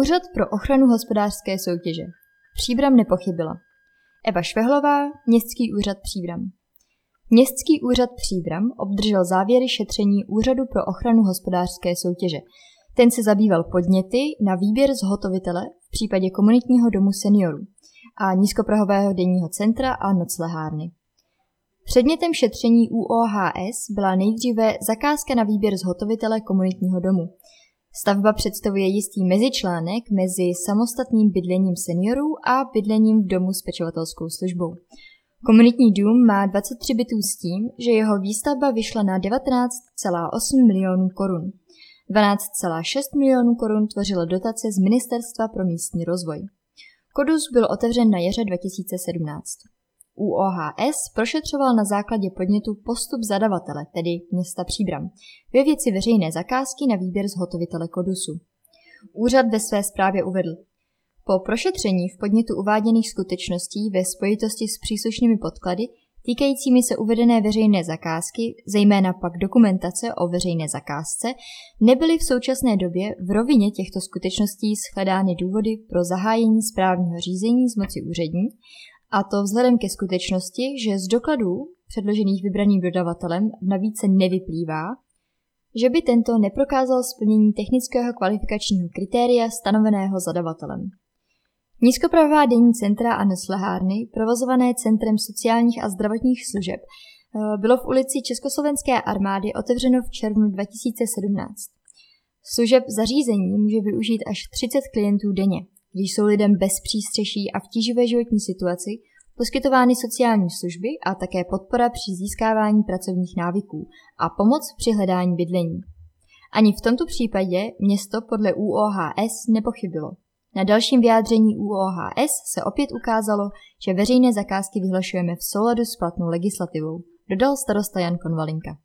Úřad pro ochranu hospodářské soutěže. Příbram nepochybila. Eva Švehlová, Městský úřad Příbram. Městský úřad Příbram obdržel závěry šetření Úřadu pro ochranu hospodářské soutěže. Ten se zabýval podněty na výběr zhotovitele v případě komunitního domu seniorů a nízkoprahového denního centra a noclehárny. Předmětem šetření UOHS byla nejdříve zakázka na výběr zhotovitele komunitního domu. Stavba představuje jistý mezičlánek mezi samostatným bydlením seniorů a bydlením v domu s pečovatelskou službou. Komunitní dům má 23 bytů s tím, že jeho výstavba vyšla na 19,8 milionů korun. 12,6 milionů korun tvořila dotace z Ministerstva pro místní rozvoj. Kodus byl otevřen na jaře 2017. UOHS prošetřoval na základě podnětu postup zadavatele, tedy města Příbram, ve věci veřejné zakázky na výběr zhotovitele Kodusu. Úřad ve své zprávě uvedl, po prošetření v podnětu uváděných skutečností ve spojitosti s příslušnými podklady týkajícími se uvedené veřejné zakázky, zejména pak dokumentace o veřejné zakázce, nebyly v současné době v rovině těchto skutečností shledány důvody pro zahájení správního řízení z moci úřední a to vzhledem ke skutečnosti, že z dokladů předložených vybraným dodavatelem navíc se nevyplývá, že by tento neprokázal splnění technického kvalifikačního kritéria stanoveného zadavatelem. Nízkopravá denní centra a neslehárny, provozované Centrem sociálních a zdravotních služeb, eh, bylo v ulici Československé armády otevřeno v červnu 2017. Služeb zařízení může využít až 30 klientů denně když jsou lidem bez přístřeší a v tíživé životní situaci poskytovány sociální služby a také podpora při získávání pracovních návyků a pomoc při hledání bydlení. Ani v tomto případě město podle UOHS nepochybilo. Na dalším vyjádření UOHS se opět ukázalo, že veřejné zakázky vyhlašujeme v souladu s platnou legislativou, dodal starosta Jan Konvalinka.